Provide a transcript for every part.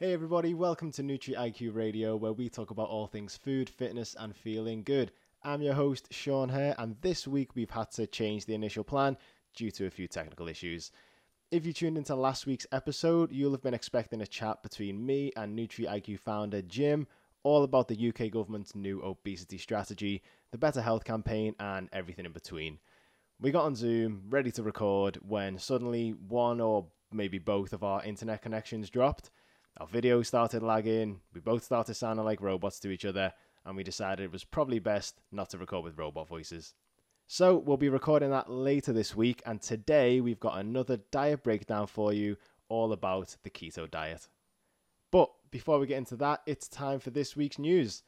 Hey everybody, welcome to Nutri IQ Radio, where we talk about all things food, fitness, and feeling good. I'm your host, Shaun Hare, and this week we've had to change the initial plan due to a few technical issues. If you tuned into last week's episode, you'll have been expecting a chat between me and Nutri IQ founder Jim, all about the UK government's new obesity strategy, the Better Health campaign, and everything in between. We got on Zoom, ready to record, when suddenly one or maybe both of our internet connections dropped our video started lagging, we both started sounding like robots to each other, and we decided it was probably best not to record with robot voices. So, we'll be recording that later this week, and today we've got another diet breakdown for you all about the keto diet. But before we get into that, it's time for this week's news.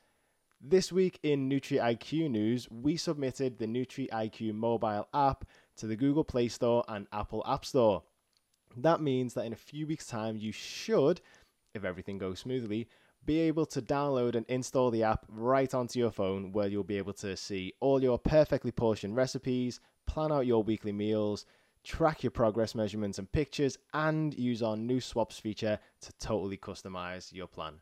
This week in Nutri IQ news, we submitted the Nutri IQ mobile app to the Google Play Store and Apple App Store. That means that in a few weeks' time, you should if everything goes smoothly, be able to download and install the app right onto your phone where you'll be able to see all your perfectly portioned recipes, plan out your weekly meals, track your progress measurements and pictures, and use our new swaps feature to totally customize your plan.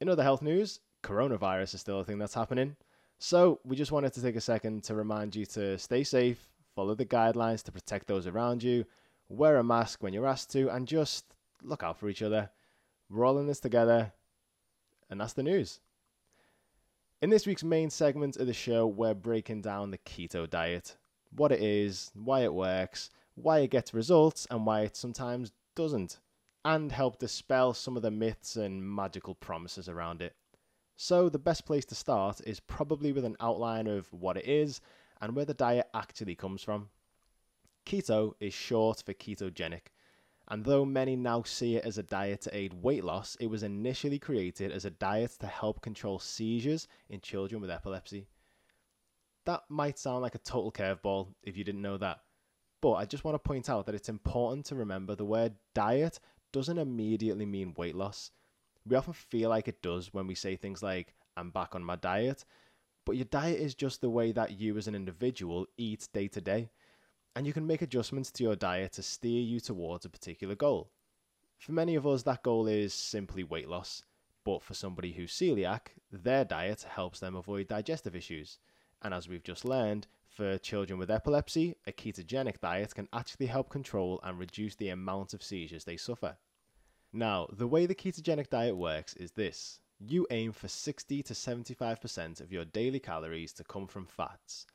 In other health news, coronavirus is still a thing that's happening. So, we just wanted to take a second to remind you to stay safe, follow the guidelines to protect those around you, wear a mask when you're asked to, and just look out for each other. We're all in this together, and that's the news. In this week's main segment of the show, we're breaking down the keto diet what it is, why it works, why it gets results, and why it sometimes doesn't, and help dispel some of the myths and magical promises around it. So, the best place to start is probably with an outline of what it is and where the diet actually comes from. Keto is short for ketogenic, and though many now see it as a diet to aid weight loss, it was initially created as a diet to help control seizures in children with epilepsy. That might sound like a total curveball if you didn't know that, but I just want to point out that it's important to remember the word diet doesn't immediately mean weight loss. We often feel like it does when we say things like, I'm back on my diet, but your diet is just the way that you as an individual eat day to day and you can make adjustments to your diet to steer you towards a particular goal. For many of us, that goal is simply weight loss, but for somebody who's celiac, their diet helps them avoid digestive issues. And as we've just learned, for children with epilepsy, a ketogenic diet can actually help control and reduce the amount of seizures they suffer. Now, the way the ketogenic diet works is this you aim for 60 to 75% of your daily calories to come from fats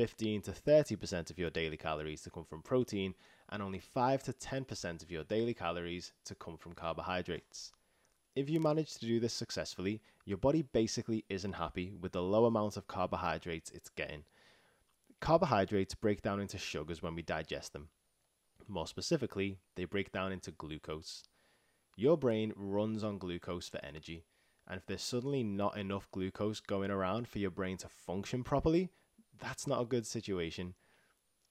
15 to 30% of your daily calories to come from protein, and only 5 to 10% of your daily calories to come from carbohydrates. If you manage to do this successfully, your body basically isn't happy with the low amount of carbohydrates it's getting. Carbohydrates break down into sugars when we digest them. More specifically, they break down into glucose. Your brain runs on glucose for energy, and if there's suddenly not enough glucose going around for your brain to function properly, that's not a good situation.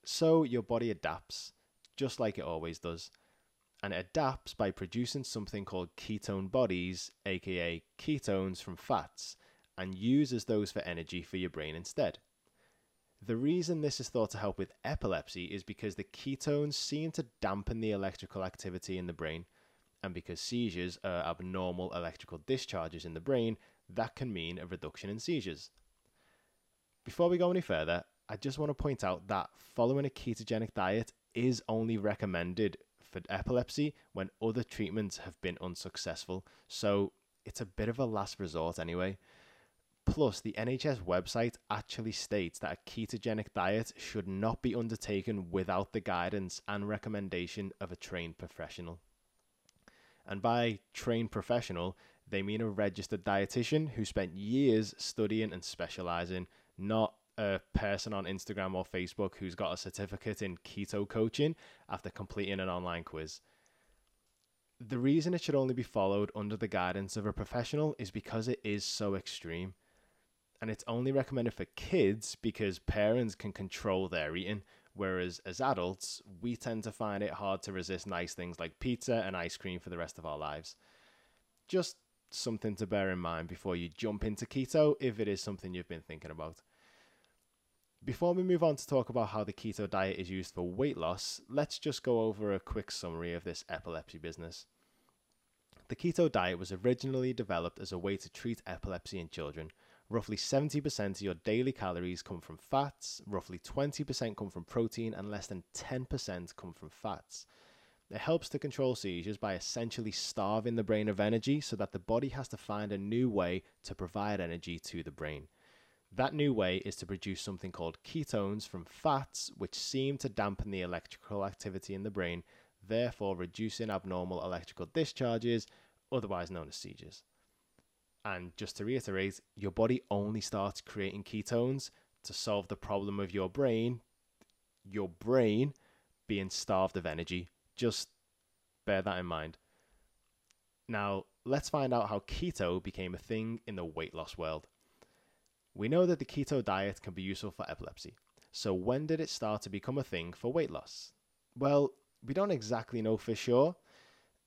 So your body adapts, just like it always does. And it adapts by producing something called ketone bodies, aka ketones from fats, and uses those for energy for your brain instead. The reason this is thought to help with epilepsy is because the ketones seem to dampen the electrical activity in the brain, and because seizures are abnormal electrical discharges in the brain, that can mean a reduction in seizures. Before we go any further, I just want to point out that following a ketogenic diet is only recommended for epilepsy when other treatments have been unsuccessful. So it's a bit of a last resort anyway. Plus, the NHS website actually states that a ketogenic diet should not be undertaken without the guidance and recommendation of a trained professional. And by trained professional, they mean a registered dietitian who spent years studying and specializing not a person on Instagram or Facebook who's got a certificate in keto coaching after completing an online quiz. The reason it should only be followed under the guidance of a professional is because it is so extreme. And it's only recommended for kids because parents can control their eating, whereas as adults, we tend to find it hard to resist nice things like pizza and ice cream for the rest of our lives. Just something to bear in mind before you jump into keto if it is something you've been thinking about. Before we move on to talk about how the keto diet is used for weight loss, let's just go over a quick summary of this epilepsy business. The keto diet was originally developed as a way to treat epilepsy in children. Roughly 70% of your daily calories come from fats, roughly 20% come from protein, and less than 10% come from fats. It helps to control seizures by essentially starving the brain of energy so that the body has to find a new way to provide energy to the brain. That new way is to produce something called ketones from fats, which seem to dampen the electrical activity in the brain, therefore reducing abnormal electrical discharges, otherwise known as seizures. And just to reiterate, your body only starts creating ketones to solve the problem of your brain, your brain being starved of energy. Just bear that in mind. Now, let's find out how keto became a thing in the weight loss world. We know that the keto diet can be useful for epilepsy. So, when did it start to become a thing for weight loss? Well, we don't exactly know for sure.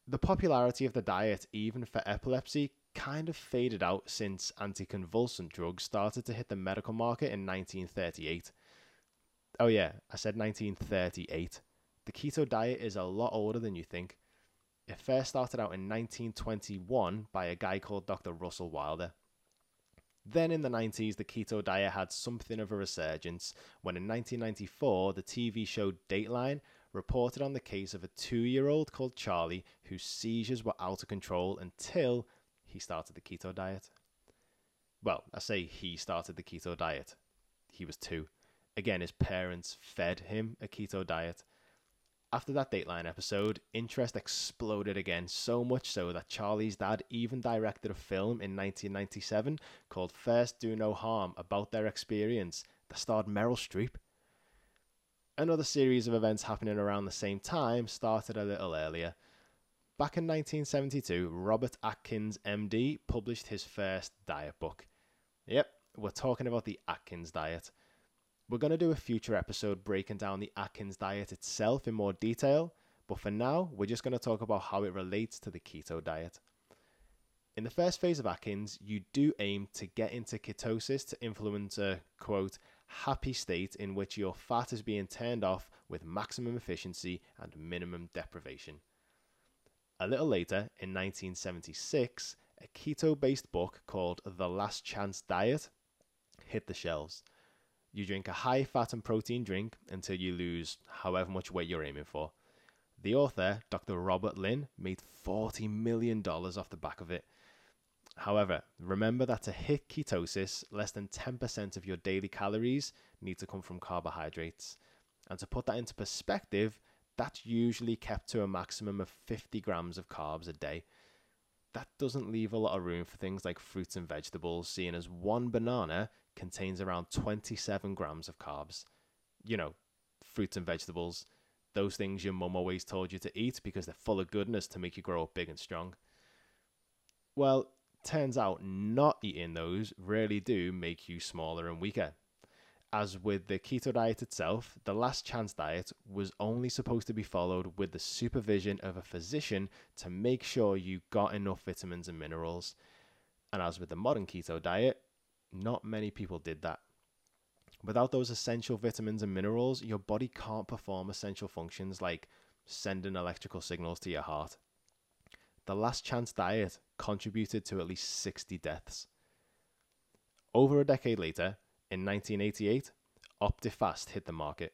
The popularity of the diet, even for epilepsy, kind of faded out since anticonvulsant drugs started to hit the medical market in 1938. Oh, yeah, I said 1938. The keto diet is a lot older than you think. It first started out in 1921 by a guy called Dr. Russell Wilder. Then in the 90s, the keto diet had something of a resurgence when in 1994, the TV show Dateline reported on the case of a two year old called Charlie whose seizures were out of control until he started the keto diet. Well, I say he started the keto diet. He was two. Again, his parents fed him a keto diet. After that Dateline episode, interest exploded again, so much so that Charlie's dad even directed a film in 1997 called First Do No Harm about their experience that starred Meryl Streep. Another series of events happening around the same time started a little earlier. Back in 1972, Robert Atkins, MD, published his first diet book. Yep, we're talking about the Atkins diet. We're going to do a future episode breaking down the Atkins diet itself in more detail, but for now, we're just going to talk about how it relates to the keto diet. In the first phase of Atkins, you do aim to get into ketosis to influence a quote happy state in which your fat is being turned off with maximum efficiency and minimum deprivation. A little later, in 1976, a keto based book called The Last Chance Diet hit the shelves. You drink a high fat and protein drink until you lose however much weight you're aiming for. The author, Dr. Robert Linn, made $40 million off the back of it. However, remember that to hit ketosis, less than 10% of your daily calories need to come from carbohydrates. And to put that into perspective, that's usually kept to a maximum of 50 grams of carbs a day. That doesn't leave a lot of room for things like fruits and vegetables, seeing as one banana contains around 27 grams of carbs. You know, fruits and vegetables, those things your mum always told you to eat because they're full of goodness to make you grow up big and strong. Well, turns out not eating those really do make you smaller and weaker. As with the keto diet itself, the last chance diet was only supposed to be followed with the supervision of a physician to make sure you got enough vitamins and minerals. And as with the modern keto diet, not many people did that. Without those essential vitamins and minerals, your body can't perform essential functions like sending electrical signals to your heart. The last chance diet contributed to at least 60 deaths. Over a decade later, in 1988, Optifast hit the market.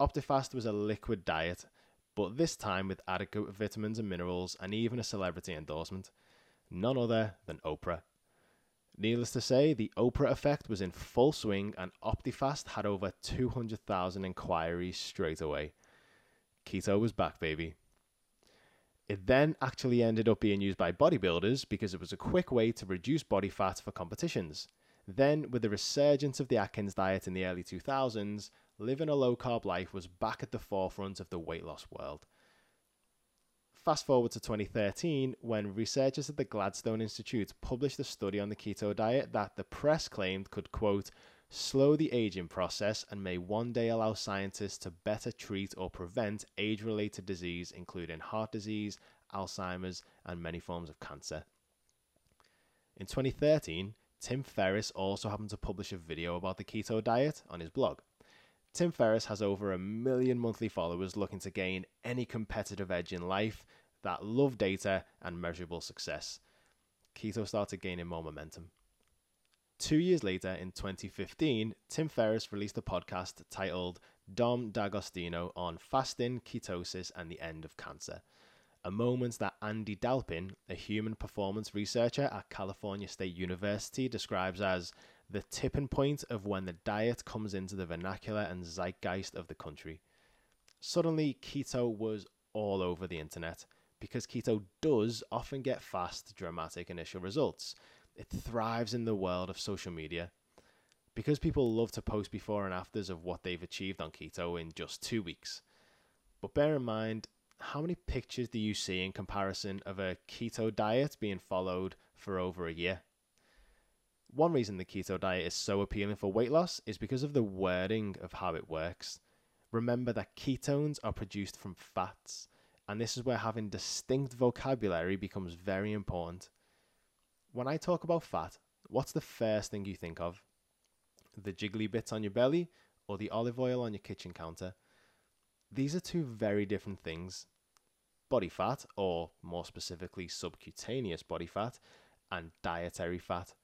Optifast was a liquid diet, but this time with adequate vitamins and minerals and even a celebrity endorsement. None other than Oprah. Needless to say, the Oprah effect was in full swing, and Optifast had over 200,000 inquiries straight away. Keto was back, baby. It then actually ended up being used by bodybuilders because it was a quick way to reduce body fat for competitions. Then, with the resurgence of the Atkins diet in the early 2000s, living a low carb life was back at the forefront of the weight loss world. Fast forward to 2013, when researchers at the Gladstone Institute published a study on the keto diet that the press claimed could, quote, slow the aging process and may one day allow scientists to better treat or prevent age related disease, including heart disease, Alzheimer's, and many forms of cancer. In 2013, Tim Ferriss also happened to publish a video about the keto diet on his blog. Tim Ferriss has over a million monthly followers looking to gain any competitive edge in life that love data and measurable success. Keto started gaining more momentum. Two years later, in 2015, Tim Ferriss released a podcast titled Dom D'Agostino on fasting, ketosis, and the end of cancer. A moment that Andy Galpin, a human performance researcher at California State University, describes as the tipping point of when the diet comes into the vernacular and zeitgeist of the country. Suddenly, keto was all over the internet because keto does often get fast, dramatic initial results. It thrives in the world of social media. Because people love to post before and afters of what they've achieved on keto in just two weeks. But bear in mind, how many pictures do you see in comparison of a keto diet being followed for over a year? One reason the keto diet is so appealing for weight loss is because of the wording of how it works. Remember that ketones are produced from fats, and this is where having distinct vocabulary becomes very important. When I talk about fat, what's the first thing you think of? The jiggly bits on your belly or the olive oil on your kitchen counter? These are two very different things. Body fat, or more specifically, subcutaneous body fat, and dietary fat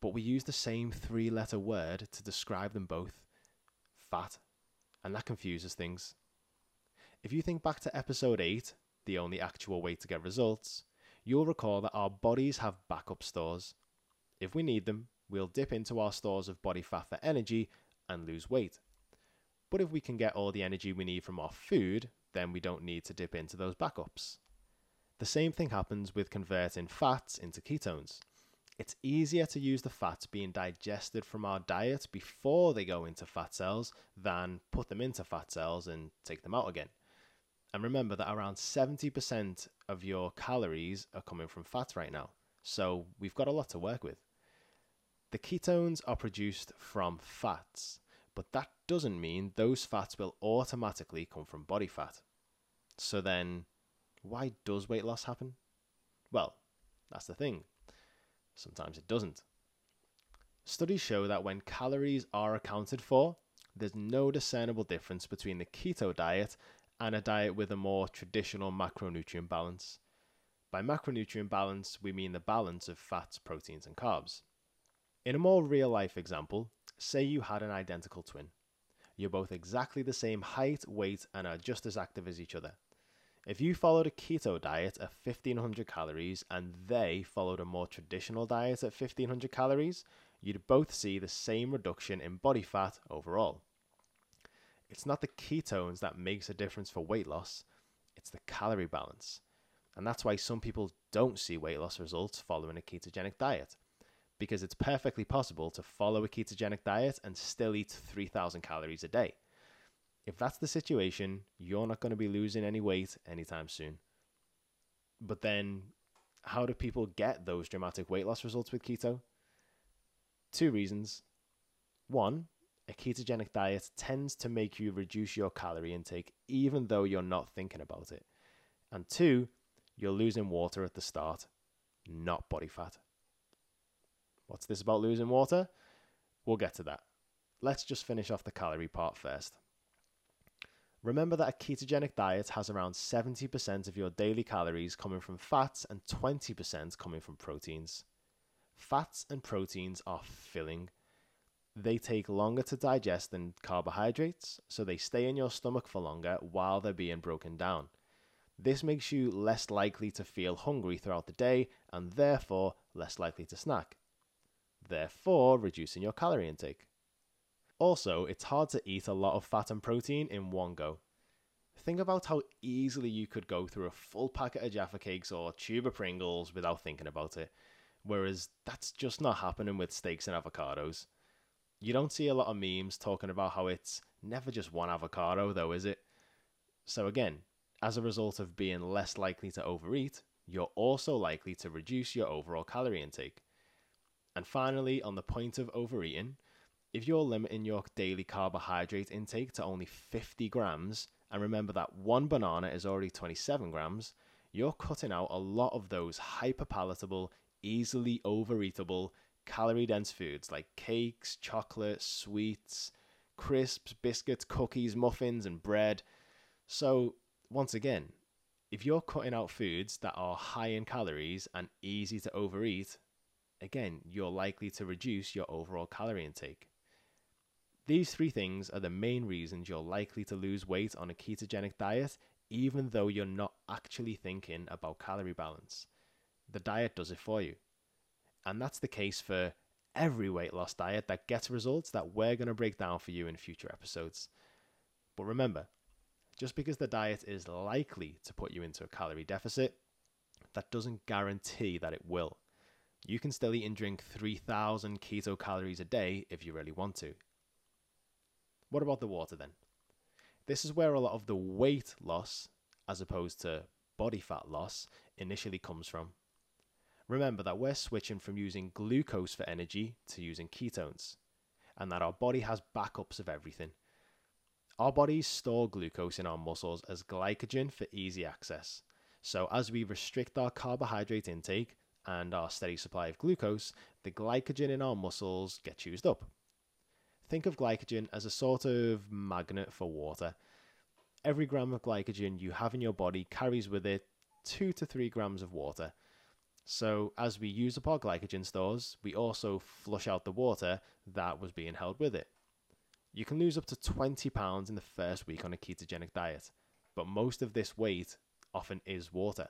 but we use the same three letter word to describe them both fat, and that confuses things. If you think back to episode 8, the only actual way to get results, you'll recall that our bodies have backup stores. If we need them, we'll dip into our stores of body fat for energy and lose weight. But if we can get all the energy we need from our food, then we don't need to dip into those backups. The same thing happens with converting fats into ketones. It's easier to use the fats being digested from our diet before they go into fat cells than put them into fat cells and take them out again. And remember that around 70% of your calories are coming from fats right now. So we've got a lot to work with. The ketones are produced from fats, but that doesn't mean those fats will automatically come from body fat. So then, why does weight loss happen? Well, that's the thing. Sometimes it doesn't. Studies show that when calories are accounted for, there's no discernible difference between the keto diet and a diet with a more traditional macronutrient balance. By macronutrient balance, we mean the balance of fats, proteins, and carbs. In a more real life example, say you had an identical twin. You're both exactly the same height, weight, and are just as active as each other. If you followed a keto diet at 1500 calories and they followed a more traditional diet at 1500 calories, you'd both see the same reduction in body fat overall. It's not the ketones that makes a difference for weight loss, it's the calorie balance. And that's why some people don't see weight loss results following a ketogenic diet. Because it's perfectly possible to follow a ketogenic diet and still eat 3000 calories a day. If that's the situation, you're not going to be losing any weight anytime soon. But then, how do people get those dramatic weight loss results with keto? Two reasons. One, a ketogenic diet tends to make you reduce your calorie intake even though you're not thinking about it. And two, you're losing water at the start, not body fat. What's this about losing water? We'll get to that. Let's just finish off the calorie part first. Remember that a ketogenic diet has around 70% of your daily calories coming from fats and 20% coming from proteins. Fats and proteins are filling. They take longer to digest than carbohydrates, so they stay in your stomach for longer while they're being broken down. This makes you less likely to feel hungry throughout the day and therefore less likely to snack, therefore reducing your calorie intake. Also, it's hard to eat a lot of fat and protein in one go. Think about how easily you could go through a full packet of Jaffa cakes or tube of Pringles without thinking about it, whereas that's just not happening with steaks and avocados. You don't see a lot of memes talking about how it's never just one avocado, though, is it? So, again, as a result of being less likely to overeat, you're also likely to reduce your overall calorie intake. And finally, on the point of overeating, if you're limiting your daily carbohydrate intake to only 50 grams, and remember that one banana is already 27 grams, you're cutting out a lot of those hyper palatable, easily overeatable, calorie dense foods like cakes, chocolate, sweets, crisps, biscuits, cookies, muffins, and bread. So, once again, If you're cutting out foods that are high in calories and easy to overeat, again, you're likely to reduce your overall calorie intake. These three things are the main reasons you're likely to lose weight on a ketogenic diet, even though you're not actually thinking about calorie balance. The diet does it for you. And that's the case for every weight loss diet that gets results that we're going to break down for you in future episodes. But remember, just because the diet is likely to put you into a calorie deficit, that doesn't guarantee that it will. You can still eat and drink 3,000 keto calories a day if you really want to. What about the water then? This is where a lot of the weight loss, as opposed to body fat loss, initially comes from. Remember that we're switching from using glucose for energy to using ketones, and that our body has backups of everything. Our bodies store glucose in our muscles as glycogen for easy access. So, as we restrict our carbohydrate intake and our steady supply of glucose, the glycogen in our muscles gets used up. Think of glycogen as a sort of magnet for water. Every gram of glycogen you have in your body carries with it 2 to 3 grams of water. So, as we use up our glycogen stores, we also flush out the water that was being held with it. You can lose up to 20 pounds in the first week on a ketogenic diet, but most of this weight often is water.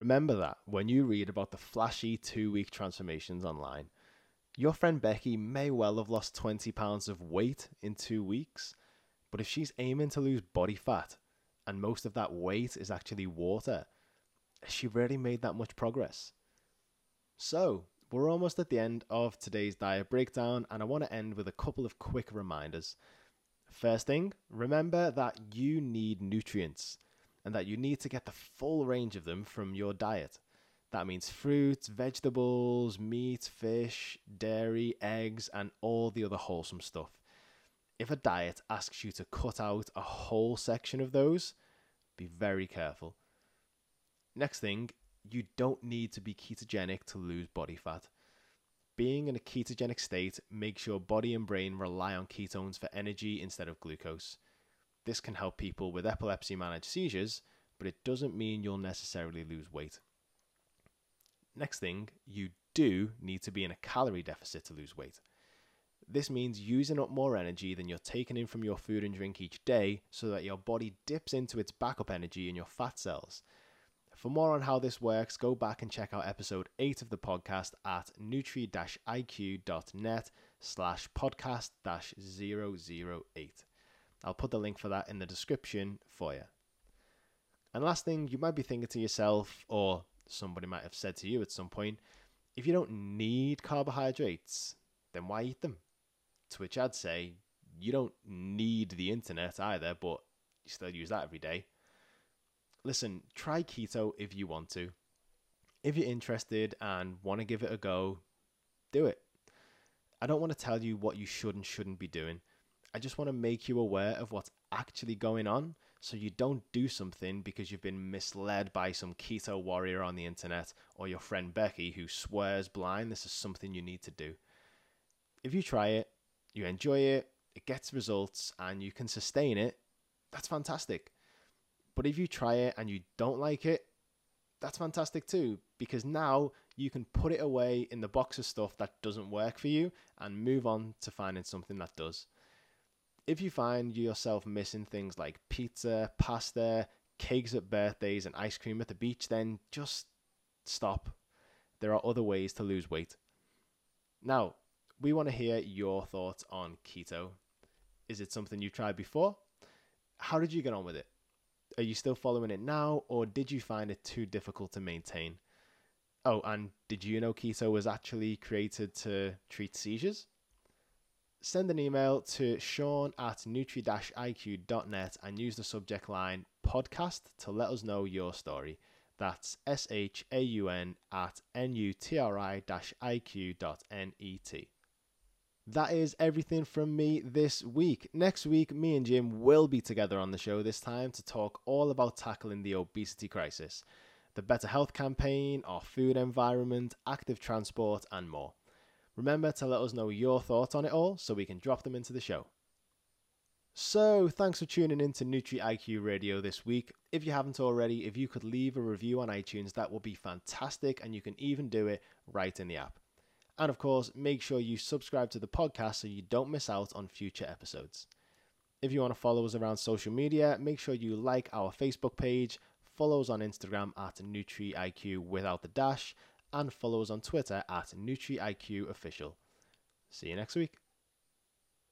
Remember that when you read about the flashy two week transformations online, your friend Becky may well have lost 20 pounds of weight in two weeks, but if she's aiming to lose body fat and most of that weight is actually water, she really made that much progress. So, we're almost at the end of today's diet breakdown, and I want to end with a couple of quick reminders. First thing, remember that you need nutrients and that you need to get the full range of them from your diet. That means fruits, vegetables, meat, fish, dairy, eggs, and all the other wholesome stuff. If a diet asks you to cut out a whole section of those, be very careful. Next thing, you don't need to be ketogenic to lose body fat. Being in a ketogenic state makes your body and brain rely on ketones for energy instead of glucose. This can help people with epilepsy manage seizures, but it doesn't mean you'll necessarily lose weight. Next thing, you do need to be in a calorie deficit to lose weight. This means using up more energy than you're taking in from your food and drink each day so that your body dips into its backup energy in your fat cells. For more on how this works, go back and check out episode 8 of the podcast at nutri-iq.net slash podcast 008. I'll put the link for that in the description for you. And last thing, you might be thinking to yourself, or somebody might have said to you at some point, if you don't need carbohydrates, then why eat them? To which I'd say, you don't need the internet either, but you still use that every day. Listen, try keto if you want to. If you're interested and want to give it a go, do it. I don't want to tell you what you should and shouldn't be doing. I just want to make you aware of what's actually going on so you don't do something because you've been misled by some keto warrior on the internet or your friend Becky who swears blind this is something you need to do. If you try it, you enjoy it, it gets results, and you can sustain it, that's fantastic. But if you try it and you don't like it, that's fantastic too, because now you can put it away in the box of stuff that doesn't work for you and move on to finding something that does if you find yourself missing things like pizza, pasta, cakes at birthdays, and ice cream at the beach, then just stop. There are other ways to lose weight. Now, we want to hear your thoughts on keto. Is it something you've tried before? How did you get on with it? Are you still following it now, or did you find it too difficult to maintain? Oh, and did you know keto was actually created to treat seizures? Send an email to shaun at nutri-iq.net and use the subject line podcast to let us know your story. That's S-H-A-U-N at N-U-T-R-I-iq.net. That is everything from me this week. Next week, me and Jim will be together on the show this time to talk all about tackling the obesity crisis, the Better Health campaign, our food environment, active transport, and more. Remember to let us know your thoughts on it all so we can drop them into the show. So, thanks for tuning in to Nutri IQ Radio this week. If you haven't already, if you could leave a review on iTunes, that would be fantastic, and you can even do it right in the app. And of course, make sure you subscribe to the podcast so you don't miss out on future episodes. If you want to follow us around social media, make sure you like our Facebook page, follow us on Instagram at NutriIQ without the dash, and follow us on Twitter at NutriIQ official. See you next week.